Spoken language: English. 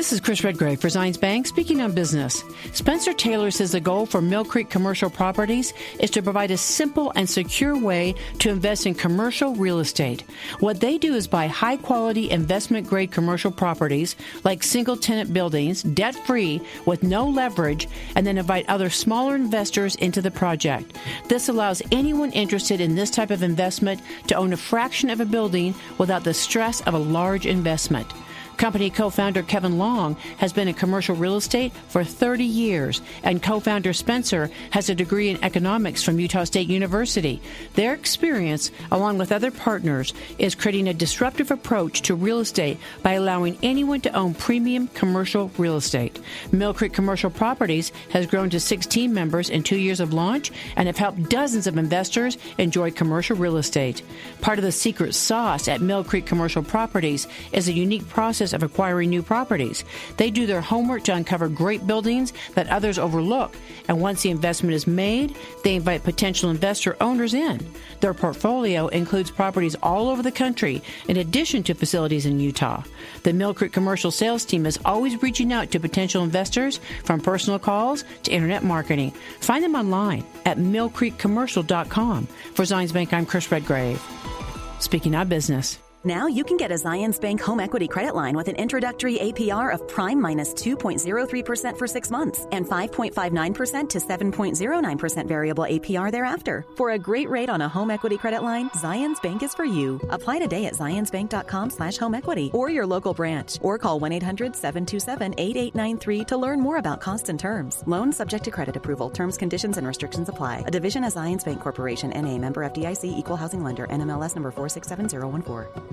This is Chris Redgrave for Zions Bank speaking on business. Spencer Taylor says the goal for Millcreek Commercial Properties is to provide a simple and secure way to invest in commercial real estate. What they do is buy high quality investment grade commercial properties like single tenant buildings, debt free with no leverage, and then invite other smaller investors into the project. This allows anyone interested in this type of investment to own a fraction of a building without the stress of a large investment. Company co founder Kevin Long has been in commercial real estate for 30 years, and co founder Spencer has a degree in economics from Utah State University. Their experience, along with other partners, is creating a disruptive approach to real estate by allowing anyone to own premium commercial real estate. Millcreek Commercial Properties has grown to 16 members in two years of launch and have helped dozens of investors enjoy commercial real estate. Part of the secret sauce at Millcreek Commercial Properties is a unique process process of acquiring new properties. They do their homework to uncover great buildings that others overlook, and once the investment is made, they invite potential investor owners in. Their portfolio includes properties all over the country, in addition to facilities in Utah. The Millcreek commercial sales team is always reaching out to potential investors from personal calls to internet marketing. Find them online at millcreekcommercial.com. For Zions Bank, I'm Chris Redgrave. Speaking of business. Now you can get a Zions Bank home equity credit line with an introductory APR of prime minus 2.03% for six months and 5.59% to 7.09% variable APR thereafter. For a great rate on a home equity credit line, Zions Bank is for you. Apply today at zionsbank.com slash home equity or your local branch or call 1-800-727-8893 to learn more about costs and terms. Loan subject to credit approval. Terms, conditions, and restrictions apply. A division of Zions Bank Corporation, NA, member FDIC, equal housing lender, NMLS number 467014.